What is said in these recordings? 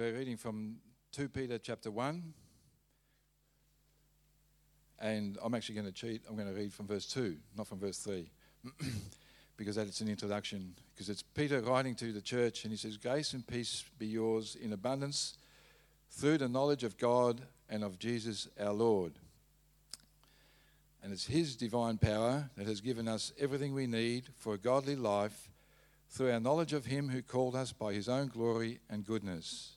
we're reading from 2 Peter chapter 1. And I'm actually going to cheat. I'm going to read from verse 2, not from verse 3, because that's an introduction. Because it's Peter writing to the church, and he says, Grace and peace be yours in abundance through the knowledge of God and of Jesus our Lord. And it's His divine power that has given us everything we need for a godly life through our knowledge of Him who called us by His own glory and goodness.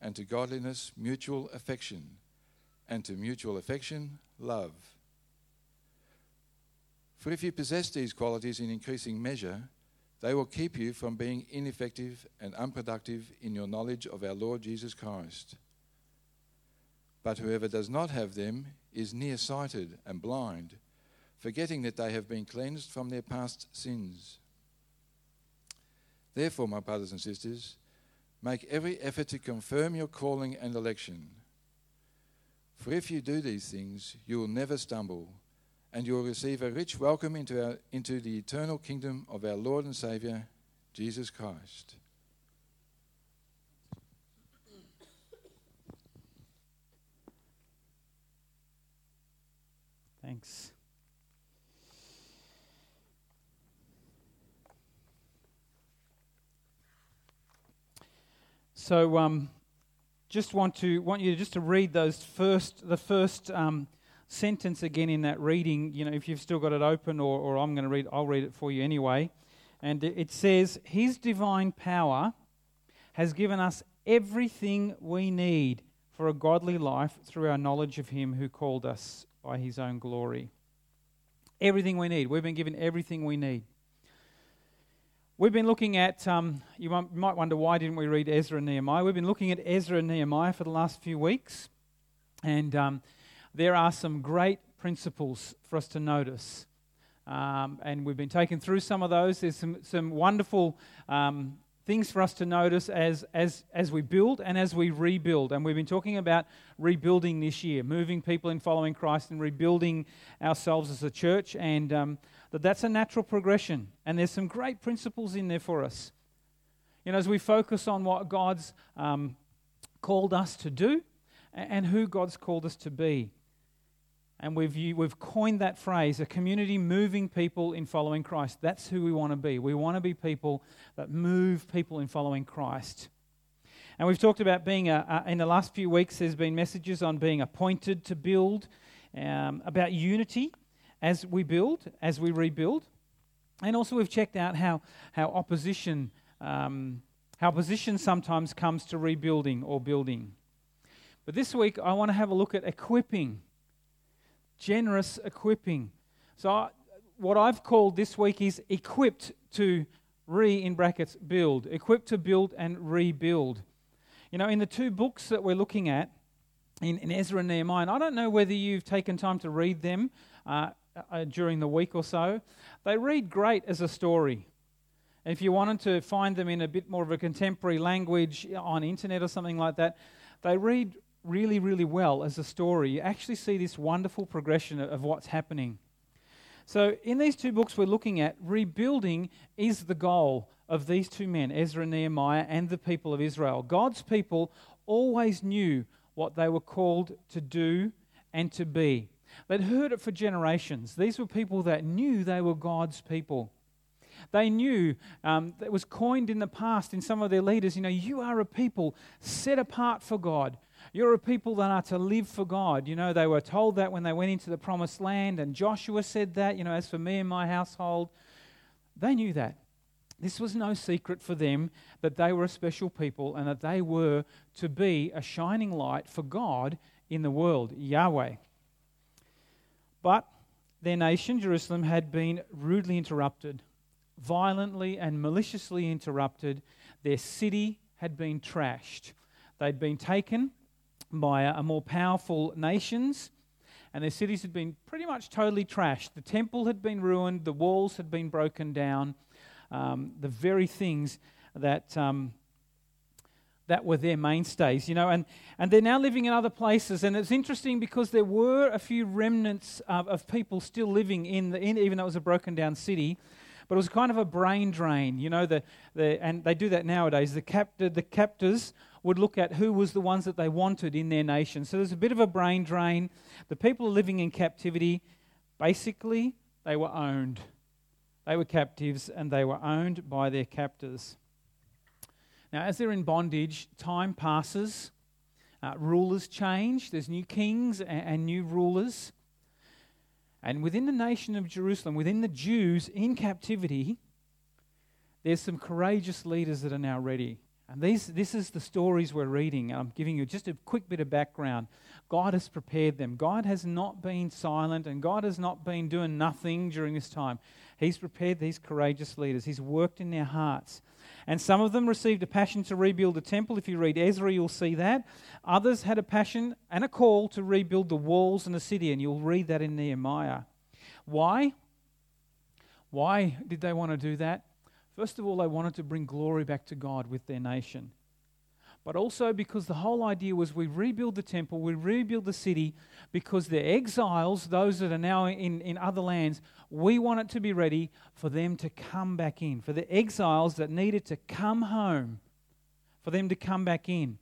and to godliness, mutual affection, and to mutual affection, love. For if you possess these qualities in increasing measure, they will keep you from being ineffective and unproductive in your knowledge of our Lord Jesus Christ. But whoever does not have them is nearsighted and blind forgetting that they have been cleansed from their past sins. Therefore, my brothers and sisters, make every effort to confirm your calling and election. For if you do these things, you will never stumble, and you will receive a rich welcome into, our, into the eternal kingdom of our Lord and Saviour, Jesus Christ. Thanks. So, um, just want to want you just to read those first the first um, sentence again in that reading. You know, if you've still got it open, or, or I'm going to read, I'll read it for you anyway. And it says, "His divine power has given us everything we need for a godly life through our knowledge of Him who called us by His own glory." Everything we need. We've been given everything we need. We've been looking at, um, you might wonder why didn't we read Ezra and Nehemiah? We've been looking at Ezra and Nehemiah for the last few weeks, and um, there are some great principles for us to notice. Um, and we've been taken through some of those. There's some, some wonderful um, things for us to notice as, as, as we build and as we rebuild. And we've been talking about rebuilding this year, moving people in following Christ and rebuilding ourselves as a church. And um, that that's a natural progression. And there's some great principles in there for us. You know, as we focus on what God's um, called us to do and who God's called us to be. And we've, we've coined that phrase, a community moving people in following Christ. That's who we want to be. We want to be people that move people in following Christ. And we've talked about being, a, a in the last few weeks, there's been messages on being appointed to build, um, about unity, as we build, as we rebuild. And also, we've checked out how, how opposition, um, how opposition sometimes comes to rebuilding or building. But this week, I want to have a look at equipping, generous equipping. So, I, what I've called this week is equipped to re in brackets build, equipped to build and rebuild. You know, in the two books that we're looking at, in, in Ezra and Nehemiah, and I don't know whether you've taken time to read them. Uh, uh, during the week or so. They read great as a story. If you wanted to find them in a bit more of a contemporary language on internet or something like that, they read really, really well as a story. You actually see this wonderful progression of what's happening. So, in these two books we're looking at, rebuilding is the goal of these two men, Ezra and Nehemiah, and the people of Israel. God's people always knew what they were called to do and to be. They'd heard it for generations. These were people that knew they were God's people. They knew um, it was coined in the past in some of their leaders, you know, you are a people set apart for God. You're a people that are to live for God. You know, they were told that when they went into the promised land, and Joshua said that, you know, as for me and my household. They knew that. This was no secret for them that they were a special people and that they were to be a shining light for God in the world, Yahweh. But their nation, Jerusalem, had been rudely interrupted, violently and maliciously interrupted. Their city had been trashed. They'd been taken by a more powerful nations, and their cities had been pretty much totally trashed. The temple had been ruined, the walls had been broken down, um, the very things that. Um, that were their mainstays, you know, and, and they're now living in other places. And it's interesting because there were a few remnants of, of people still living in, the, in, even though it was a broken down city, but it was kind of a brain drain, you know, the, the, and they do that nowadays. The, captor, the captors would look at who was the ones that they wanted in their nation. So there's a bit of a brain drain. The people living in captivity, basically, they were owned. They were captives and they were owned by their captors. Now, as they're in bondage, time passes, uh, rulers change, there's new kings and, and new rulers. And within the nation of Jerusalem, within the Jews in captivity, there's some courageous leaders that are now ready. And these, this is the stories we're reading. I'm giving you just a quick bit of background. God has prepared them. God has not been silent, and God has not been doing nothing during this time. He's prepared these courageous leaders, He's worked in their hearts. And some of them received a passion to rebuild the temple. If you read Ezra, you'll see that. Others had a passion and a call to rebuild the walls and the city, and you'll read that in Nehemiah. Why? Why did they want to do that? First of all, they wanted to bring glory back to God with their nation. But also because the whole idea was we rebuild the temple, we rebuild the city, because the exiles, those that are now in, in other lands, we want it to be ready for them to come back in, for the exiles that needed to come home, for them to come back in.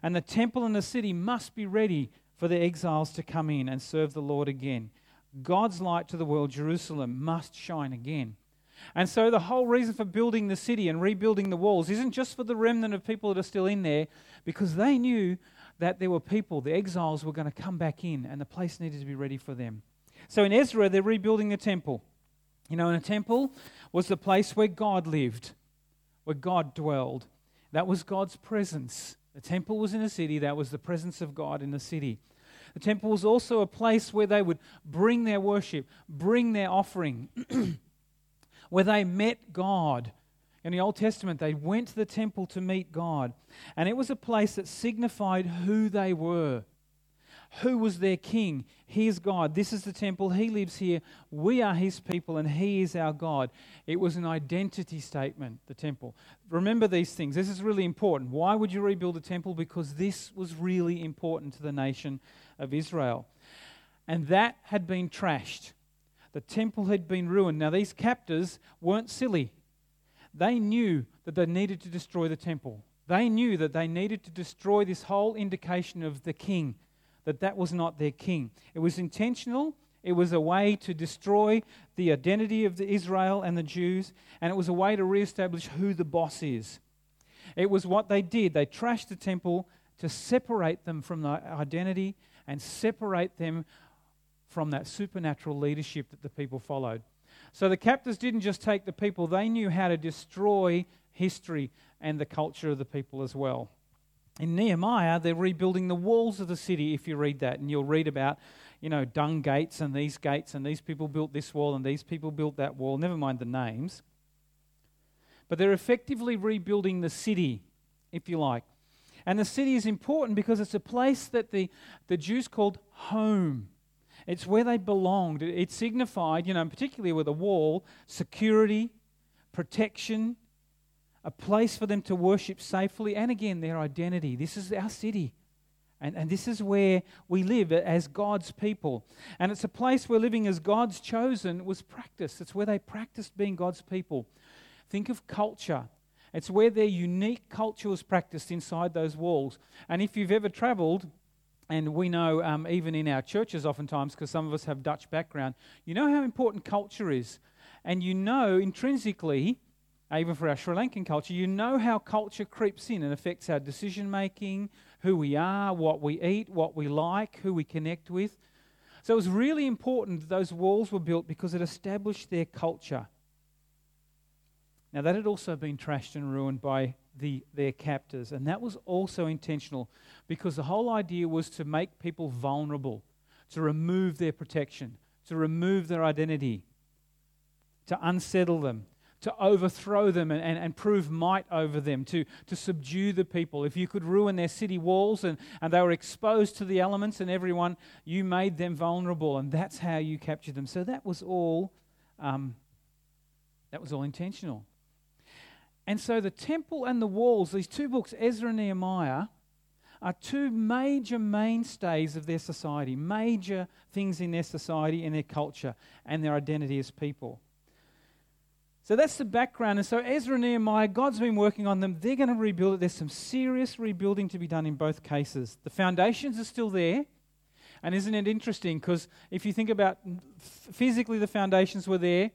And the temple and the city must be ready for the exiles to come in and serve the Lord again. God's light to the world, Jerusalem, must shine again. And so the whole reason for building the city and rebuilding the walls isn't just for the remnant of people that are still in there, because they knew that there were people, the exiles were going to come back in, and the place needed to be ready for them. So in Ezra, they're rebuilding the temple. You know, and a temple was the place where God lived, where God dwelled. That was God's presence. The temple was in a city, that was the presence of God in the city. The temple was also a place where they would bring their worship, bring their offering, where they met God. In the Old Testament, they went to the temple to meet God. And it was a place that signified who they were. Who was their king? He is God. This is the temple. He lives here. We are his people, and he is our God. It was an identity statement, the temple. Remember these things. This is really important. Why would you rebuild the temple? Because this was really important to the nation of Israel. And that had been trashed. The temple had been ruined. Now, these captors weren't silly. They knew that they needed to destroy the temple. They knew that they needed to destroy this whole indication of the king that that was not their king. It was intentional. It was a way to destroy the identity of the Israel and the Jews, and it was a way to reestablish who the boss is. It was what they did. They trashed the temple to separate them from the identity and separate them from that supernatural leadership that the people followed. So the captors didn't just take the people, they knew how to destroy history and the culture of the people as well. In Nehemiah, they're rebuilding the walls of the city, if you read that, and you'll read about, you know, dung gates and these gates, and these people built this wall, and these people built that wall, never mind the names. But they're effectively rebuilding the city, if you like. And the city is important because it's a place that the, the Jews called home. It's where they belonged. It signified, you know, particularly with a wall, security, protection, a place for them to worship safely, and again, their identity. This is our city. And, and this is where we live as God's people. And it's a place where living as God's chosen was practiced. It's where they practiced being God's people. Think of culture. It's where their unique culture was practiced inside those walls. And if you've ever traveled, and we know um, even in our churches oftentimes, because some of us have Dutch background, you know how important culture is. And you know intrinsically even for our Sri Lankan culture, you know how culture creeps in and affects our decision making, who we are, what we eat, what we like, who we connect with. So it was really important that those walls were built because it established their culture. Now, that had also been trashed and ruined by the, their captors, and that was also intentional because the whole idea was to make people vulnerable, to remove their protection, to remove their identity, to unsettle them, to overthrow them and, and, and prove might over them, to, to subdue the people. If you could ruin their city walls and, and they were exposed to the elements and everyone, you made them vulnerable, and that's how you captured them. So that was all, um, that was all intentional. And so the temple and the walls, these two books, Ezra and Nehemiah, are two major mainstays of their society, major things in their society and their culture and their identity as people. So that's the background. And so Ezra and Nehemiah, God's been working on them. They're going to rebuild it. There's some serious rebuilding to be done in both cases. The foundations are still there. And isn't it interesting? Because if you think about mm, physically, the foundations were there.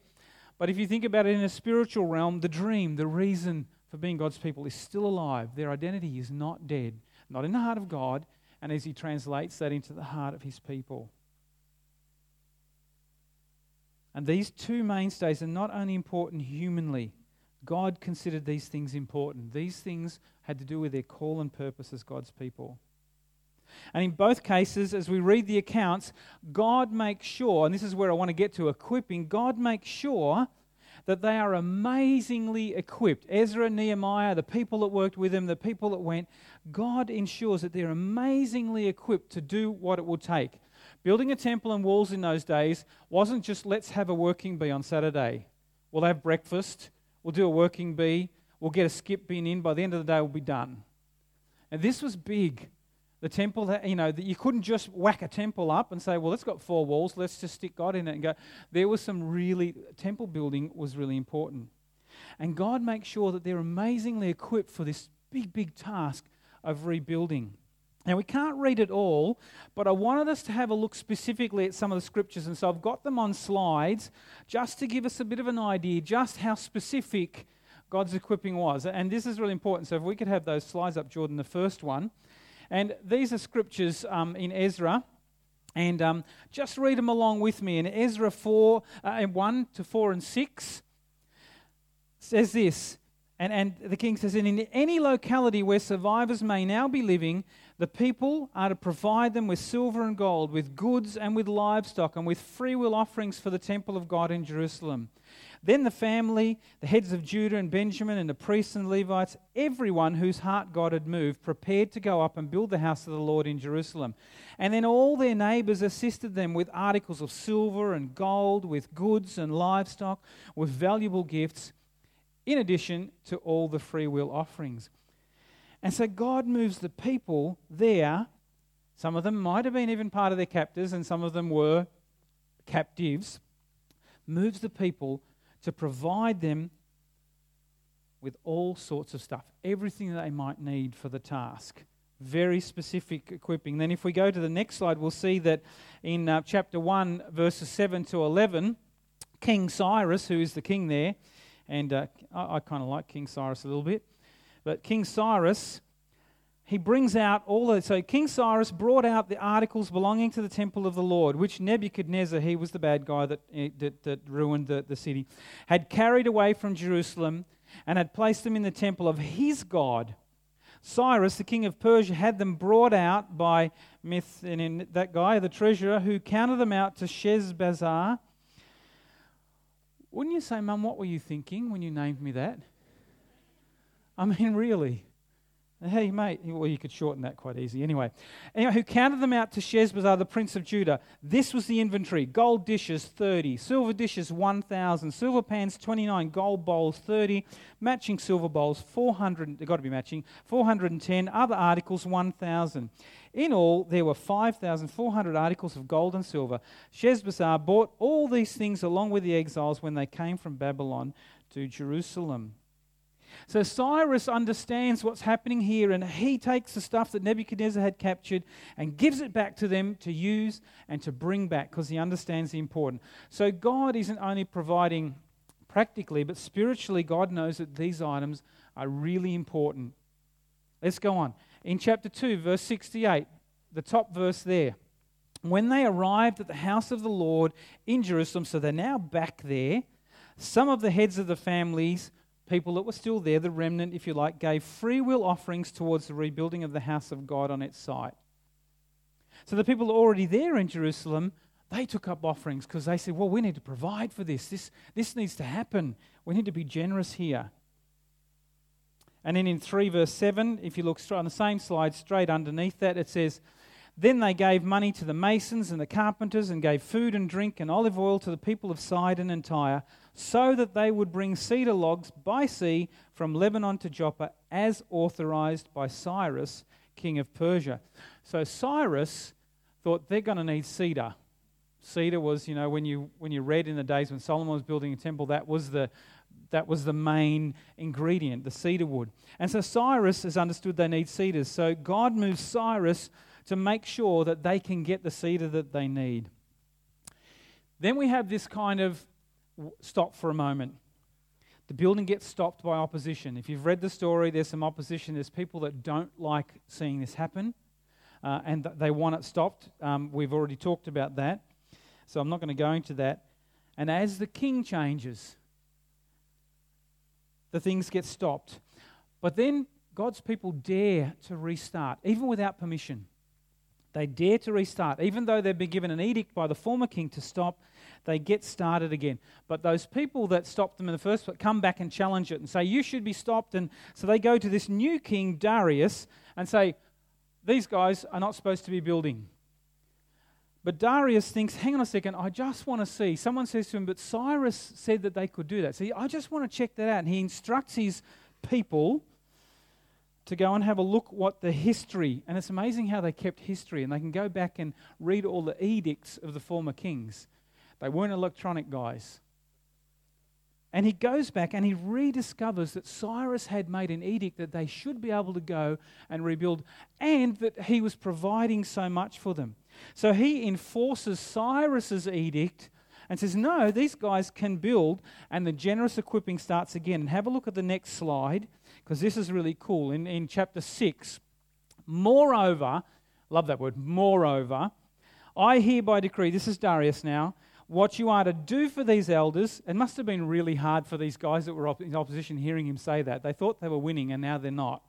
But if you think about it in a spiritual realm, the dream, the reason for being God's people is still alive. Their identity is not dead, not in the heart of God, and as He translates that into the heart of His people. And these two mainstays are not only important humanly, God considered these things important. These things had to do with their call and purpose as God's people. And in both cases, as we read the accounts, God makes sure, and this is where I want to get to equipping, God makes sure that they are amazingly equipped. Ezra, Nehemiah, the people that worked with him, the people that went, God ensures that they're amazingly equipped to do what it will take Building a temple and walls in those days wasn't just let's have a working bee on Saturday. We'll have breakfast, we'll do a working bee, we'll get a skip bin in, by the end of the day we'll be done. And this was big. The temple, that, you know, that you couldn't just whack a temple up and say, well, it's got four walls, let's just stick God in it and go. There was some really, temple building was really important. And God makes sure that they're amazingly equipped for this big, big task of rebuilding. Now, we can't read it all, but I wanted us to have a look specifically at some of the scriptures. And so I've got them on slides just to give us a bit of an idea just how specific God's equipping was. And this is really important. So if we could have those slides up, Jordan, the first one. And these are scriptures um, in Ezra. And um, just read them along with me. In Ezra 4, uh, 1 to 4 and 6 says this. And, and the king says, And in any locality where survivors may now be living, the people are to provide them with silver and gold, with goods and with livestock, and with freewill offerings for the temple of God in Jerusalem. Then the family, the heads of Judah and Benjamin, and the priests and Levites, everyone whose heart God had moved, prepared to go up and build the house of the Lord in Jerusalem. And then all their neighbors assisted them with articles of silver and gold, with goods and livestock, with valuable gifts, in addition to all the freewill offerings. And so God moves the people there. Some of them might have been even part of their captors, and some of them were captives. Moves the people to provide them with all sorts of stuff, everything that they might need for the task. Very specific equipping. Then, if we go to the next slide, we'll see that in uh, chapter 1, verses 7 to 11, King Cyrus, who is the king there, and uh, I, I kind of like King Cyrus a little bit, but King Cyrus, he brings out all the. So King Cyrus brought out the articles belonging to the temple of the Lord, which Nebuchadnezzar, he was the bad guy that, eh, that, that ruined the, the city, had carried away from Jerusalem and had placed them in the temple of his God. Cyrus, the king of Persia, had them brought out by Myth, and that guy, the treasurer, who counted them out to Sheshbazzar. Wouldn't you say, Mum, what were you thinking when you named me that? I mean, really. Hey, mate. Well, you could shorten that quite easy. Anyway, anyway, who counted them out to Sheshbazzar, the prince of Judah. This was the inventory gold dishes, 30, silver dishes, 1,000, silver pans, 29, gold bowls, 30, matching silver bowls, 400, they've got to be matching, 410, other articles, 1,000. In all, there were 5,400 articles of gold and silver. Sheshbazzar bought all these things along with the exiles when they came from Babylon to Jerusalem. So Cyrus understands what's happening here, and he takes the stuff that Nebuchadnezzar had captured and gives it back to them to use and to bring back because he understands the importance. So God isn't only providing practically, but spiritually, God knows that these items are really important. Let's go on. In chapter 2, verse 68, the top verse there. When they arrived at the house of the Lord in Jerusalem, so they're now back there, some of the heads of the families people that were still there, the remnant, if you like, gave free will offerings towards the rebuilding of the house of God on its site. So the people already there in Jerusalem, they took up offerings because they said, Well, we need to provide for this. this. This needs to happen. We need to be generous here. And then in 3 verse 7, if you look on the same slide, straight underneath that, it says, Then they gave money to the masons and the carpenters and gave food and drink and olive oil to the people of Sidon and Tyre, so that they would bring cedar logs by sea from Lebanon to Joppa, as authorized by Cyrus, king of Persia. So Cyrus thought they're going to need cedar. Cedar was, you know, when you when you read in the days when Solomon was building a temple, that was the that was the main ingredient, the cedar wood. And so Cyrus has understood they need cedars. So God moves Cyrus to make sure that they can get the cedar that they need. Then we have this kind of stop for a moment. The building gets stopped by opposition. If you've read the story, there's some opposition. There's people that don't like seeing this happen uh, and they want it stopped. Um, we've already talked about that. So I'm not going to go into that. And as the king changes, the things get stopped. But then God's people dare to restart, even without permission. They dare to restart. Even though they've been given an edict by the former king to stop, they get started again. But those people that stopped them in the first place come back and challenge it and say, You should be stopped. And so they go to this new king, Darius, and say, These guys are not supposed to be building. But Darius thinks, hang on a second, I just want to see. Someone says to him, but Cyrus said that they could do that. So I just want to check that out. And he instructs his people to go and have a look what the history, and it's amazing how they kept history, and they can go back and read all the edicts of the former kings. They weren't electronic guys. And he goes back and he rediscovers that Cyrus had made an edict that they should be able to go and rebuild, and that he was providing so much for them. So he enforces Cyrus's edict and says, No, these guys can build, and the generous equipping starts again. And have a look at the next slide, because this is really cool. In, in chapter 6, moreover, love that word, moreover, I hereby decree, this is Darius now, what you are to do for these elders. It must have been really hard for these guys that were in opposition hearing him say that. They thought they were winning, and now they're not.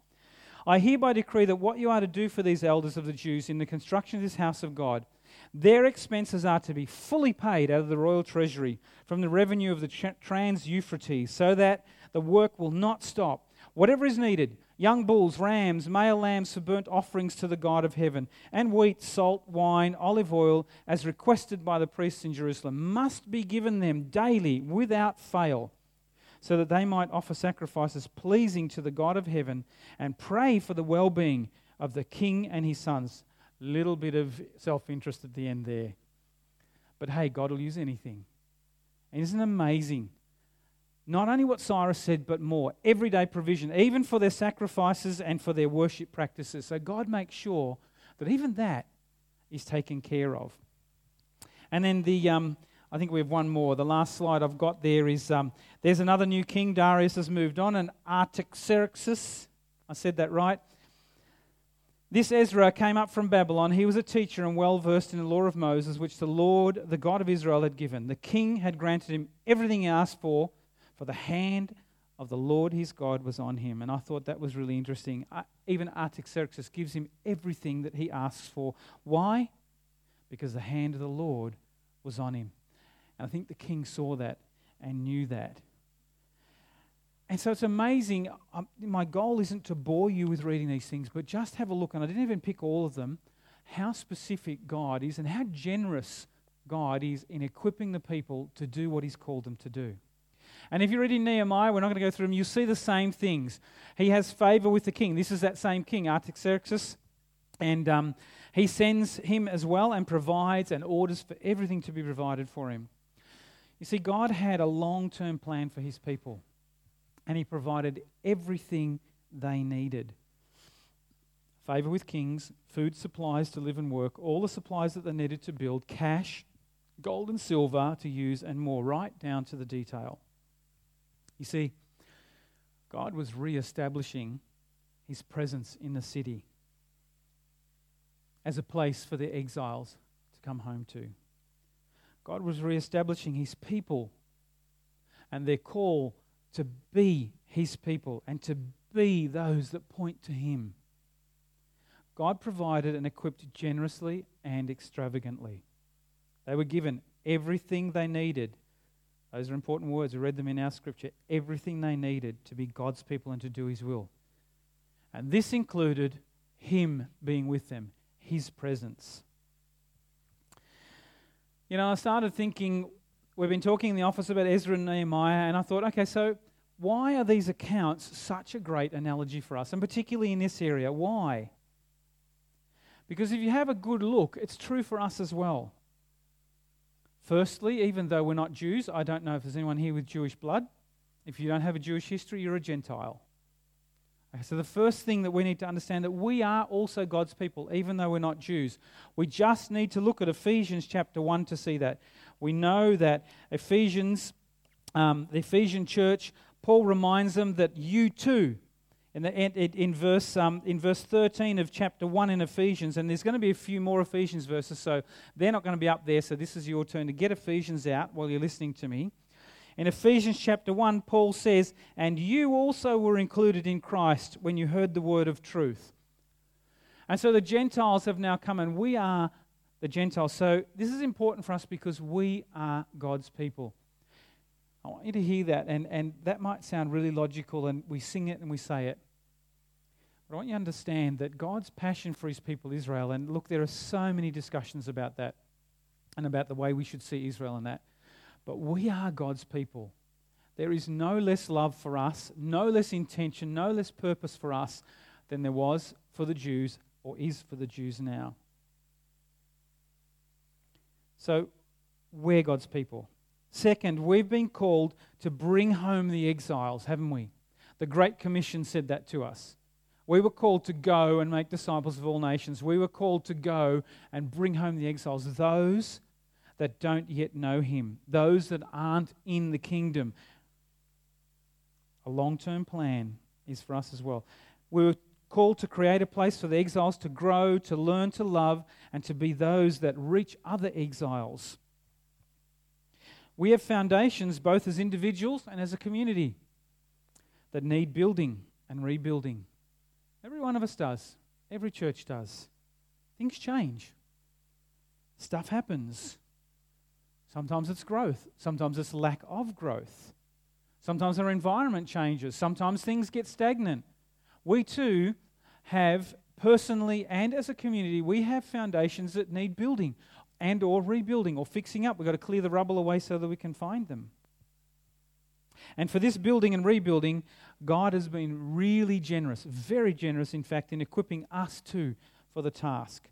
I hereby decree that what you are to do for these elders of the Jews in the construction of this house of God, their expenses are to be fully paid out of the royal treasury from the revenue of the trans Euphrates, so that the work will not stop. Whatever is needed young bulls, rams, male lambs for burnt offerings to the God of heaven, and wheat, salt, wine, olive oil, as requested by the priests in Jerusalem, must be given them daily without fail so that they might offer sacrifices pleasing to the God of heaven and pray for the well being of the king and his sons. Little bit of self interest at the end there. But hey, God will use anything. And isn't it amazing? Not only what Cyrus said, but more. Everyday provision, even for their sacrifices and for their worship practices. So God makes sure that even that is taken care of. And then the, um, I think we have one more. The last slide I've got there is um, there's another new king. Darius has moved on, and Artaxerxes, I said that right. This Ezra came up from Babylon. He was a teacher and well versed in the law of Moses, which the Lord, the God of Israel, had given. The king had granted him everything he asked for, for the hand of the Lord his God was on him. And I thought that was really interesting. Even Artaxerxes gives him everything that he asks for. Why? Because the hand of the Lord was on him. And I think the king saw that and knew that. And so it's amazing. Um, my goal isn't to bore you with reading these things, but just have a look, and I didn't even pick all of them, how specific God is and how generous God is in equipping the people to do what He's called them to do. And if you read in Nehemiah, we're not going to go through them, you see the same things. He has favor with the king. This is that same king, Artaxerxes. And um, he sends him as well and provides and orders for everything to be provided for him. You see, God had a long term plan for his people, and he provided everything they needed favor with kings, food supplies to live and work, all the supplies that they needed to build, cash, gold and silver to use, and more, right down to the detail. You see, God was re establishing his presence in the city as a place for the exiles to come home to. God was re-establishing his people and their call to be his people and to be those that point to him. God provided and equipped generously and extravagantly. They were given everything they needed. Those are important words. We read them in our scripture. Everything they needed to be God's people and to do His will. And this included Him being with them, His presence. You know, I started thinking, we've been talking in the office about Ezra and Nehemiah, and I thought, okay, so why are these accounts such a great analogy for us, and particularly in this area? Why? Because if you have a good look, it's true for us as well. Firstly, even though we're not Jews, I don't know if there's anyone here with Jewish blood. If you don't have a Jewish history, you're a Gentile. Okay, so the first thing that we need to understand that we are also God's people, even though we're not Jews. We just need to look at Ephesians chapter 1 to see that. We know that Ephesians, um, the Ephesian church Paul reminds them that you too, in, the, in, verse, um, in verse 13 of chapter 1 in Ephesians, and there's going to be a few more Ephesians verses, so they're not going to be up there, so this is your turn to get Ephesians out while you're listening to me. In Ephesians chapter 1, Paul says, And you also were included in Christ when you heard the word of truth. And so the Gentiles have now come, and we are the Gentiles. So this is important for us because we are God's people. I want you to hear that, and, and that might sound really logical, and we sing it and we say it. But I want you to understand that God's passion for his people, Israel, and look, there are so many discussions about that and about the way we should see Israel and that. But we are God's people. There is no less love for us, no less intention, no less purpose for us than there was for the Jews or is for the Jews now. So, we're God's people. Second, we've been called to bring home the exiles, haven't we? The Great Commission said that to us. We were called to go and make disciples of all nations. We were called to go and bring home the exiles, those that don't yet know Him, those that aren't in the kingdom. A long term plan is for us as well. We were called to create a place for the exiles to grow, to learn to love, and to be those that reach other exiles. We have foundations both as individuals and as a community that need building and rebuilding. Every one of us does. Every church does. Things change. Stuff happens. Sometimes it's growth. Sometimes it's lack of growth. Sometimes our environment changes. Sometimes things get stagnant. We too have personally and as a community, we have foundations that need building and or rebuilding or fixing up. We've got to clear the rubble away so that we can find them. And for this building and rebuilding, God has been really generous, very generous, in fact, in equipping us too for the task.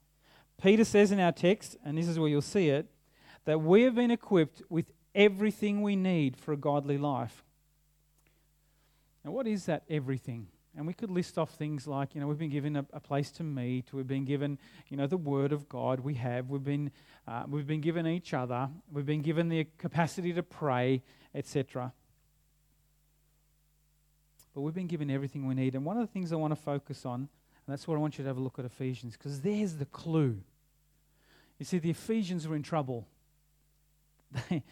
Peter says in our text, and this is where you'll see it, that we have been equipped with everything we need for a godly life. Now, what is that everything? And we could list off things like, you know, we've been given a, a place to meet, we've been given, you know, the Word of God, we have, we've been, uh, we've been given each other, we've been given the capacity to pray, etc. But we've been given everything we need. And one of the things I want to focus on, and that's what I want you to have a look at Ephesians, because there's the clue. You see, the Ephesians were in trouble. They,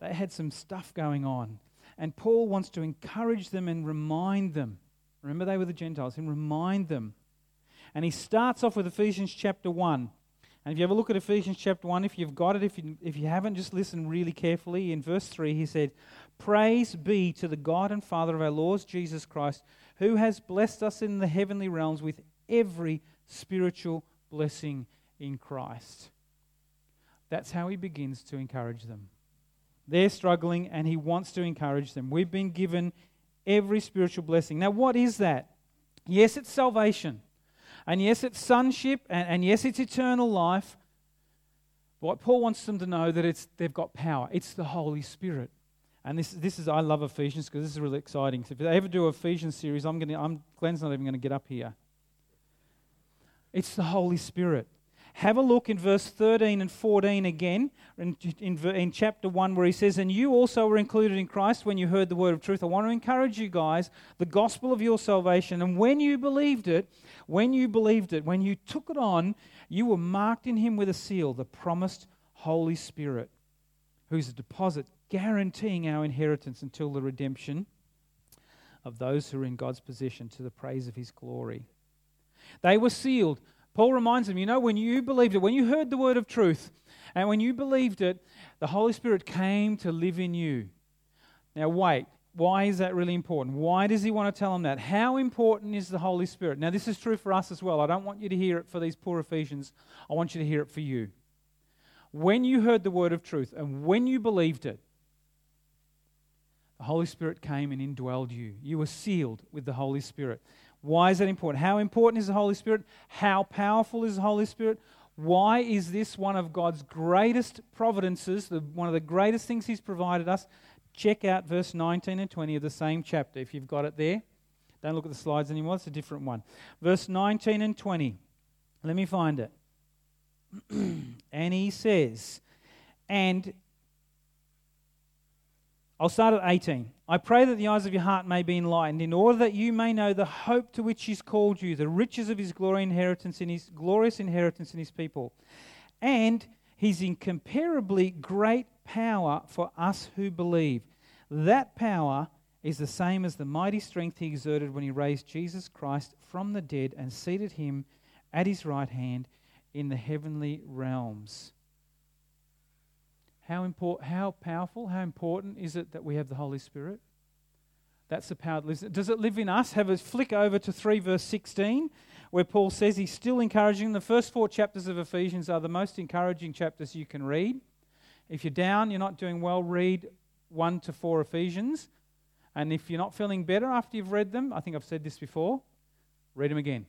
they had some stuff going on. And Paul wants to encourage them and remind them Remember, they were the Gentiles, and remind them. And he starts off with Ephesians chapter 1. And if you have a look at Ephesians chapter 1, if you've got it, if you, if you haven't, just listen really carefully. In verse 3, he said, Praise be to the God and Father of our Lord Jesus Christ, who has blessed us in the heavenly realms with every spiritual blessing in Christ. That's how he begins to encourage them. They're struggling, and he wants to encourage them. We've been given every spiritual blessing. Now, what is that? Yes, it's salvation. And yes, it's sonship. And, and yes, it's eternal life. But what Paul wants them to know that it's, they've got power. It's the Holy Spirit. And this, this is, I love Ephesians because this is really exciting. So if they ever do a Ephesians series, I'm to, I'm, Glenn's not even going to get up here. It's the Holy Spirit. Have a look in verse 13 and 14 again, in, in, in, chapter 1, where he says, And you also were included in Christ when you heard the word of truth. I want to encourage you guys, the gospel of your salvation. And when you believed it, when you believed it, when you took it on, you were marked in him with a seal, the promised Holy Spirit, who's a deposit guaranteeing our inheritance until the redemption of those who are in God's possession to the praise of his glory. They were sealed Paul reminds them, you know, when you believed it, when you heard the word of truth, And when you believed it, the Holy Spirit came to live in you. Now, wait. Why is that really important? Why does he want to tell them that? How important is the Holy Spirit? Now, this is true for us as well. I don't want you to hear it for these poor Ephesians. I want you to hear it for you. When you heard the word of truth and when you believed it, the Holy Spirit came and indwelled you. You were sealed with the Holy Spirit. Why is that important? How important is the Holy Spirit? How powerful is the Holy Spirit? Why is this one of God's greatest providences, the, one of the greatest things He's provided us? Check out verse 19 and 20 of the same chapter if you've got it there. Don't look at the slides anymore, it's a different one. Verse 19 and 20. Let me find it. and he says, and I'll start at 18. I pray that the eyes of your heart may be enlightened, in order that you may know the hope to which He's called you, the riches of His glory inheritance in His glorious inheritance in His people, and His incomparably great power for us who believe. That power is the same as the mighty strength He exerted when He raised Jesus Christ from the dead and seated Him at His right hand in the heavenly realms. How, import, how powerful, how important is it that we have the Holy Spirit? That's the power that lives. Does it live in us? Have a flick over to 3 verse 16, where Paul says he's still encouraging. The first four chapters of Ephesians are the most encouraging chapters you can read. If you're down, you're not doing well, read 1 to 4 Ephesians. And if you're not feeling better after you've read them, I think I've said this before, read them again.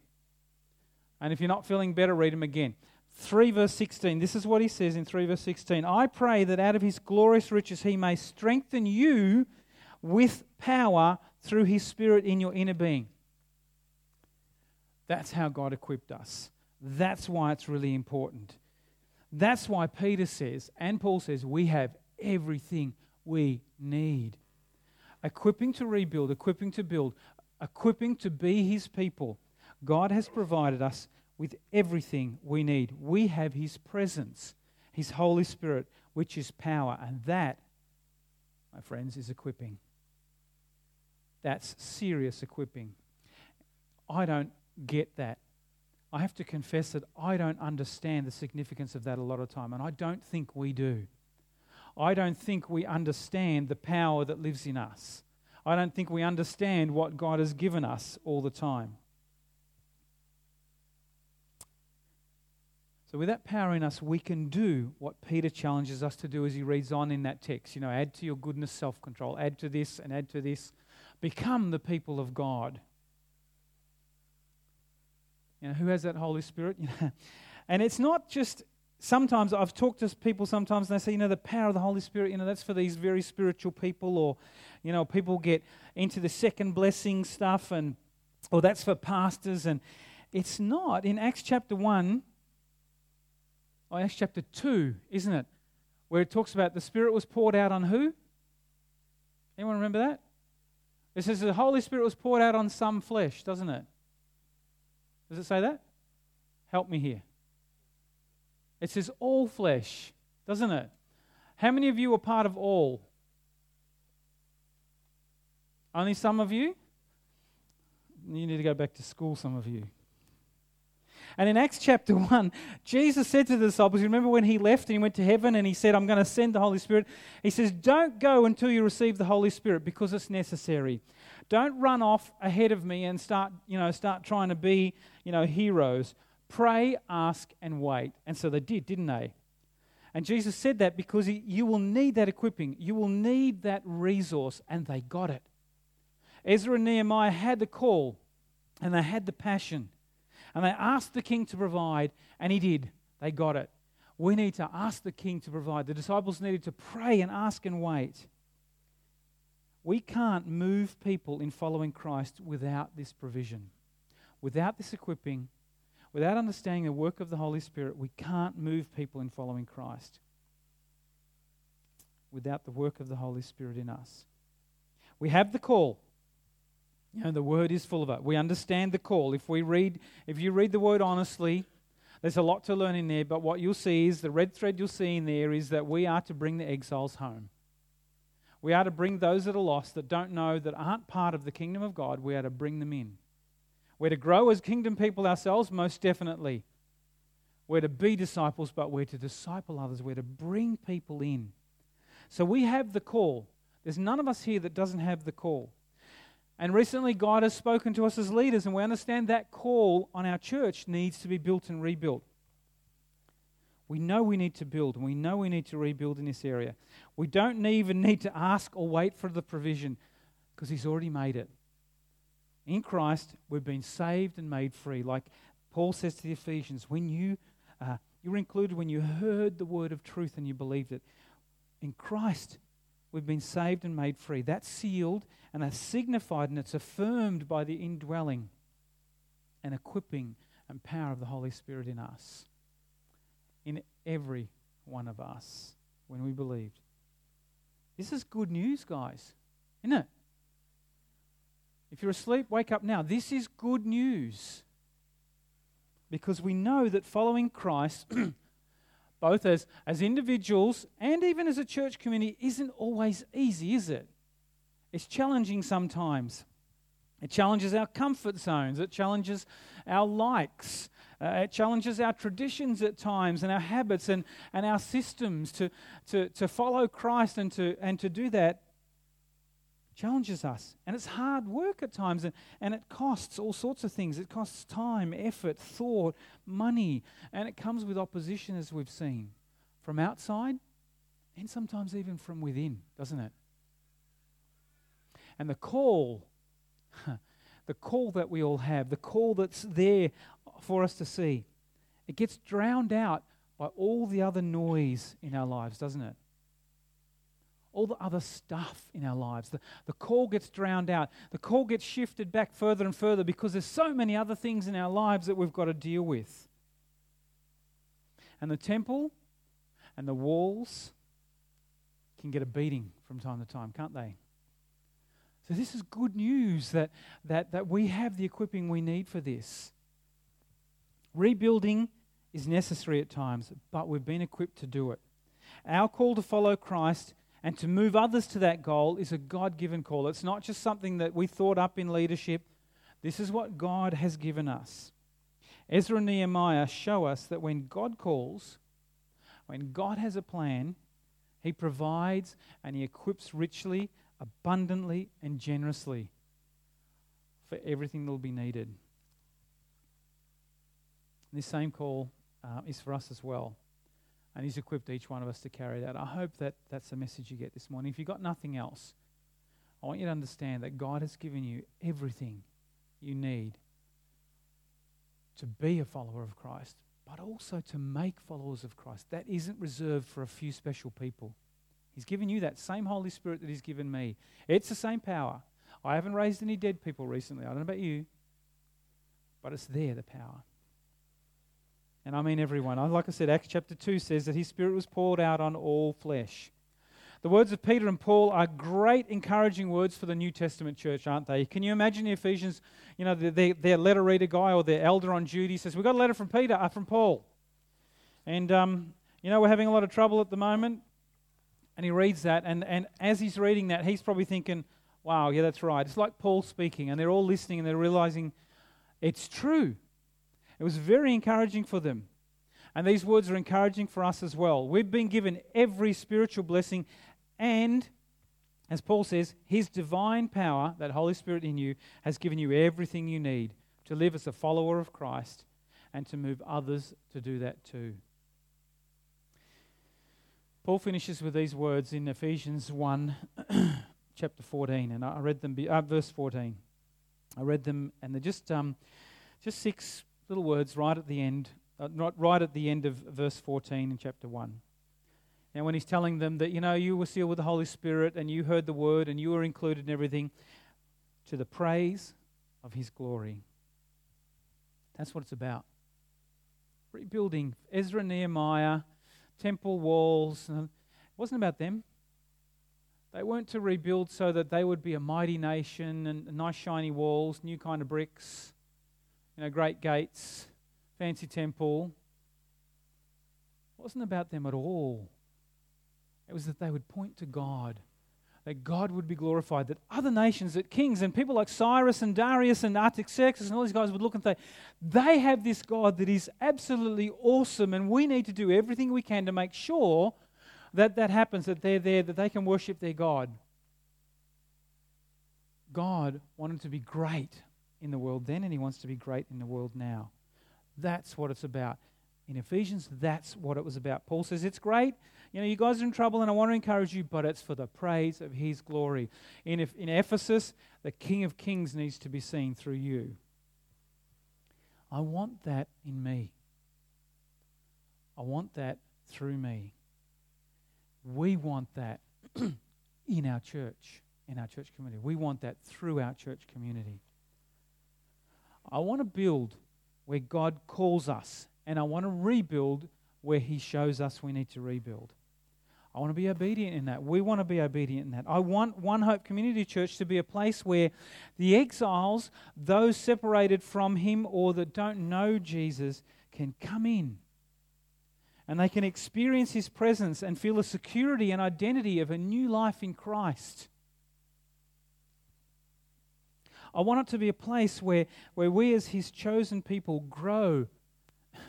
And if you're not feeling better, read them again. 3 verse 16. This is what he says in 3 verse 16. I pray that out of his glorious riches he may strengthen you with power through his spirit in your inner being. That's how God equipped us. That's why it's really important. That's why Peter says, and Paul says, we have everything we need. Equipping to rebuild, equipping to build, equipping to be his people. God has provided us with everything we need. We have His presence, His Holy Spirit, which is power. And that, my friends, is equipping. That's serious equipping. I don't get that. I have to confess that I don't understand the significance of that a lot of time, and I don't think we do. I don't think we understand the power that lives in us. I don't think we understand what God has given us all the time. So, with that power in us, we can do what Peter challenges us to do as he reads on in that text. You know, add to your goodness self control, add to this and add to this. Become the people of God. You know, who has that Holy Spirit? You know, and it's not just sometimes I've talked to people sometimes and they say, you know, the power of the Holy Spirit, you know, that's for these very spiritual people, or, you know, people get into the second blessing stuff, and, or that's for pastors. And it's not. In Acts chapter 1, oh, Acts chapter 2, isn't it? Where it talks about the Spirit was poured out on who? Anyone remember that? It says the Holy Spirit was poured out on some flesh, doesn't it? Does it say that? Help me here. It says all flesh, doesn't it? How many of you are part of all? Only some of you? You need to go back to school, some of you. And in Acts chapter 1, Jesus said to the disciples, remember when he left and he went to heaven and he said, I'm going to send the Holy Spirit? He says, Don't go until you receive the Holy Spirit because it's necessary. Don't run off ahead of me and start, you know, start trying to be, you know, heroes. Pray, ask, and wait. And so they did, didn't they? And Jesus said that because he, you will need that equipping. You will need that resource, and they got it. Ezra and Nehemiah had the call, and they had the passion. And they asked the king to provide, and he did. They got it. We need to ask the king to provide. The disciples needed to pray and ask and wait. We can't move people in following Christ without this provision. Without this equipping, without understanding the work of the Holy Spirit, we can't move people in following Christ without the work of the Holy Spirit in us. We have the call. You know, the word is full of it. We understand the call. If we read, if you read the word honestly, there's a lot to learn in there, but what you'll see is the red thread you'll see in there is that we are to bring the exiles home. We are to bring those that are lost, that don't know, that aren't part of the kingdom of God, we are to bring them in. We're to grow as kingdom people ourselves, most definitely. We're to be disciples, but we're to disciple others. We're to bring people in. So we have the call. There's none of us here that doesn't have the call. And recently, God has spoken to us as leaders, and we understand that call on our church needs to be built and rebuilt. We know we need to build, and we know we need to rebuild in this area. We don't even need to ask or wait for the provision because He's already made it. In Christ, we've been saved and made free. Like Paul says to the Ephesians, when you, uh, you were included when you heard the word of truth and you believed it. In Christ, we've been saved and made free. That's sealed and that's signified and it's affirmed by the indwelling and equipping and power of the Holy Spirit in us, in every one of us when we believed. This is good news, guys, isn't it? If you're asleep, wake up now. This is good news. Because we know that following Christ, both as, as individuals and even as a church community, isn't always easy, is it? It's challenging sometimes. It challenges our comfort zones, it challenges our likes, uh, it challenges our traditions at times and our habits and, and our systems to, to, to follow Christ and to, and to do that challenges us. And it's hard work at times, and, and it costs all sorts of things. It costs time, effort, thought, money, and it comes with opposition, as we've seen, from outside and sometimes even from within, doesn't it? And the call, the call that we all have, the call that's there for us to see, it gets drowned out by all the other noise in our lives, doesn't it? all the other stuff in our lives. The, the call gets drowned out. The call gets shifted back further and further because there's so many other things in our lives that we've got to deal with. And the temple and the walls can get a beating from time to time, can't they? So this is good news that, that, that we have the equipping we need for this. Rebuilding is necessary at times, but we've been equipped to do it. Our call to follow Christ and to move others to that goal is a God given call. It's not just something that we thought up in leadership. This is what God has given us. Ezra and Nehemiah show us that when God calls, when God has a plan, He provides and He equips richly, abundantly, and generously for everything that will be needed. This same call uh, is for us as well. And He's equipped each one of us to carry that. I hope that that's the message you get this morning. If you've got nothing else, I want you to understand that God has given you everything you need to be a follower of Christ, but also to make followers of Christ. That isn't reserved for a few special people. He's given you that same Holy Spirit that He's given me. It's the same power. I haven't raised any dead people recently. I don't know about you, but it's there, the power. And I mean everyone. Like I said, Acts chapter 2 says that his spirit was poured out on all flesh. The words of Peter and Paul are great encouraging words for the New Testament church, aren't they? Can you imagine the Ephesians, you know, their, their letter reader guy or their elder on duty says, We've got a letter from Peter, uh, from Paul. And, um, you know, we're having a lot of trouble at the moment. And he reads that, and, and as he's reading that, he's probably thinking, Wow, yeah, that's right. It's like Paul speaking, and they're all listening and they're realizing it's true. It was very encouraging for them. And these words are encouraging for us as well. We've been given every spiritual blessing, and as Paul says, his divine power, that Holy Spirit in you, has given you everything you need to live as a follower of Christ and to move others to do that too. Paul finishes with these words in Ephesians 1, chapter 14, and I read them, uh, verse 14. I read them, and they're just, um, just six little words right at the end, uh, right at the end of verse 14 in chapter 1. And when he's telling them that, you know, you were sealed with the Holy Spirit and you heard the word and you were included in everything, to the praise of his glory. That's what it's about. Rebuilding Ezra Nehemiah, temple walls. It wasn't about them. They weren't to rebuild so that they would be a mighty nation and nice shiny walls, new kind of bricks you know, great gates, fancy temple. It wasn't about them at all. It was that they would point to God. That God would be glorified, that other nations, that kings and people like Cyrus and Darius and Artaxerxes and all these guys would look and say, they have this God that is absolutely awesome, and we need to do everything we can to make sure that that happens, that they're there, that they can worship their God. God wanted to be great in the world then, and He wants to be great in the world now. That's what it's about. In Ephesians, that's what it was about. Paul says, It's great you know, you guys are in trouble, and I want to encourage you, but it's for the praise of His glory. In, in Ephesus, the King of Kings needs to be seen through you. I want that in me. I want that through me. We want that in our church, in our church community. We want that through our church community. I want to build where God calls us, and I want to rebuild where He shows us we need to rebuild. I want to be obedient in that. We want to be obedient in that. I want One Hope Community Church to be a place where the exiles, those separated from Him or that don't know Jesus, can come in and they can experience His presence and feel the security and identity of a new life in Christ. I want it to be a place where, where we, as His chosen people, grow,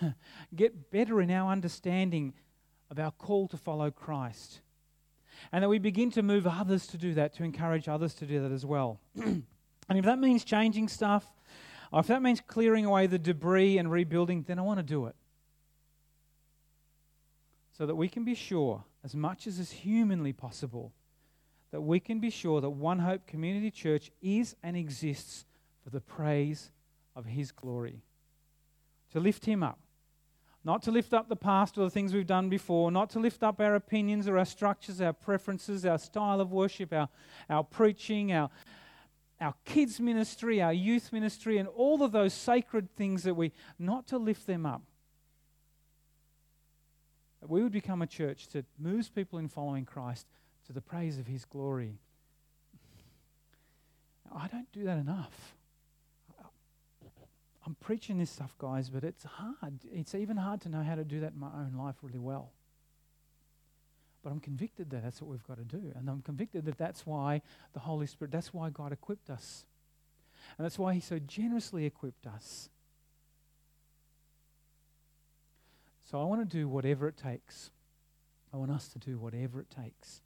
get better in our understanding of our call to follow Christ. And that we begin to move others to do that, to encourage others to do that as well. and if that means changing stuff, or if that means clearing away the debris and rebuilding, then I want to do it. So that we can be sure, as much as is humanly possible, that we can be sure that One Hope Community Church is and exists for the praise of His glory. To lift Him up, not to lift up the past or the things we've done before, not to lift up our opinions or our structures, our preferences, our style of worship, our, our preaching, our, our kids' ministry, our youth ministry, and all of those sacred things that we, not to lift them up. We would become a church that moves people in following Christ to the praise of His glory. I don't do that enough. I'm preaching this stuff, guys, but it's hard. It's even hard to know how to do that in my own life really well. But I'm convicted that that's what we've got to do. And I'm convicted that that's why the Holy Spirit, that's why God equipped us. And that's why He so generously equipped us. So I want to do whatever it takes. I want us to do whatever it takes.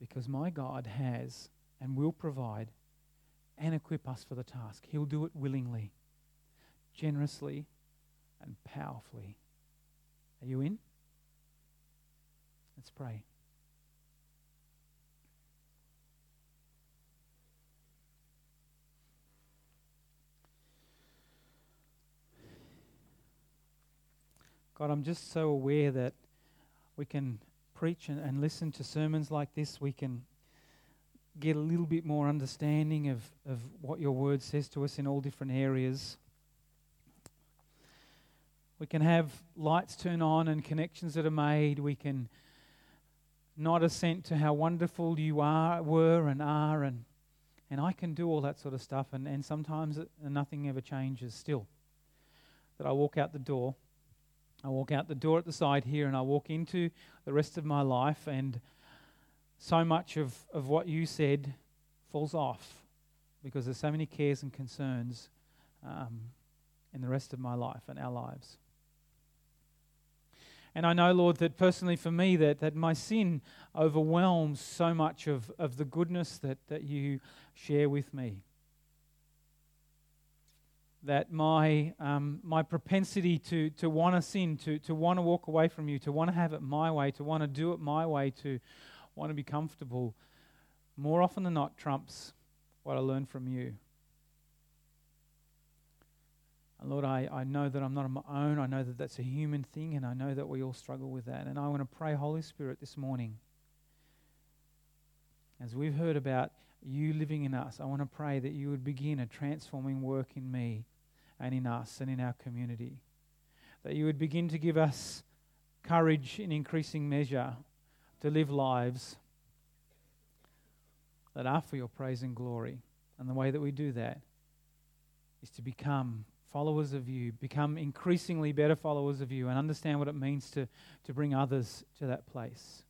Because my God has and will provide and equip us for the task. He'll do it willingly, generously, and powerfully. Are you in? Let's pray. God, I'm just so aware that we can preach and, and listen to sermons like this. We can get a little bit more understanding of, of what your word says to us in all different areas. We can have lights turn on and connections that are made. We can nod assent to how wonderful you are, were, and are, and and I can do all that sort of stuff, and, and sometimes nothing ever changes still. That I walk out the door, I walk out the door at the side here, and I walk into the rest of my life, and so much of, of what you said falls off because there's so many cares and concerns um, in the rest of my life and our lives. And I know, Lord, that personally for me, that, that my sin overwhelms so much of, of the goodness that, that you share with me. That my, um, my propensity to, to want to sin, to, to want to walk away from you, to want to have it my way, to want to do it my way, to, want to be comfortable, more often than not trumps what I learn from you. And Lord, I, I know that I'm not on my own. I know that that's a human thing, and I know that we all struggle with that. And I want to pray, Holy Spirit, this morning, as we've heard about you living in us, I want to pray that you would begin a transforming work in me and in us and in our community. That you would begin to give us courage in increasing measure to live lives that are for your praise and glory. And the way that we do that is to become followers of you, become increasingly better followers of you, and understand what it means to, to bring others to that place.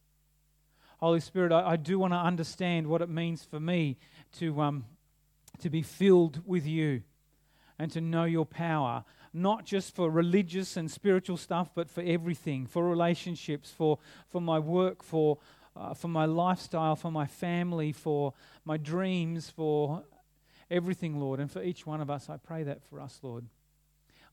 Holy Spirit, I, I do want to understand what it means for me to, um, to be filled with you and to know your power, not just for religious and spiritual stuff, but for everything, for relationships, for, for my work, for, uh, for my lifestyle, for my family, for my dreams, for everything, Lord. And for each one of us, I pray that for us, Lord.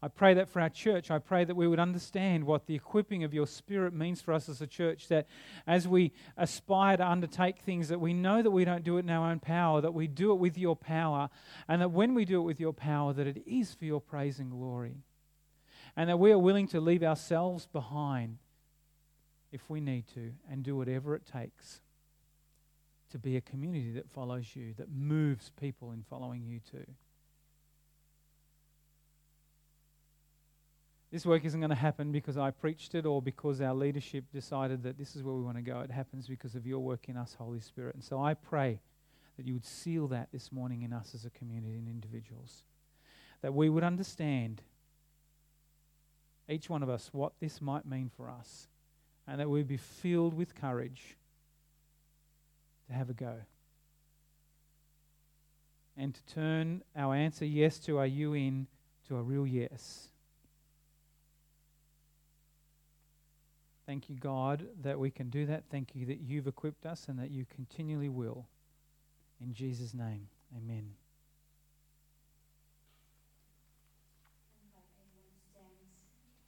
I pray that for our church. I pray that we would understand what the equipping of your Spirit means for us as a church. That as we aspire to undertake things, that we know that we don't do it in our own power, that we do it with your power, and that when we do it with your power, that it is for your praise and glory. And that we are willing to leave ourselves behind if we need to and do whatever it takes to be a community that follows you, that moves people in following you too. This work isn't going to happen because I preached it or because our leadership decided that this is where we want to go. It happens because of your work in us, Holy Spirit. And so I pray that you would seal that this morning in us as a community and individuals. That we would understand, each one of us, what this might mean for us. And that we'd be filled with courage to have a go. And to turn our answer yes to our you in to a real yes. Thank you, God, that we can do that. Thank you that you've equipped us and that you continually will. In Jesus' name, amen.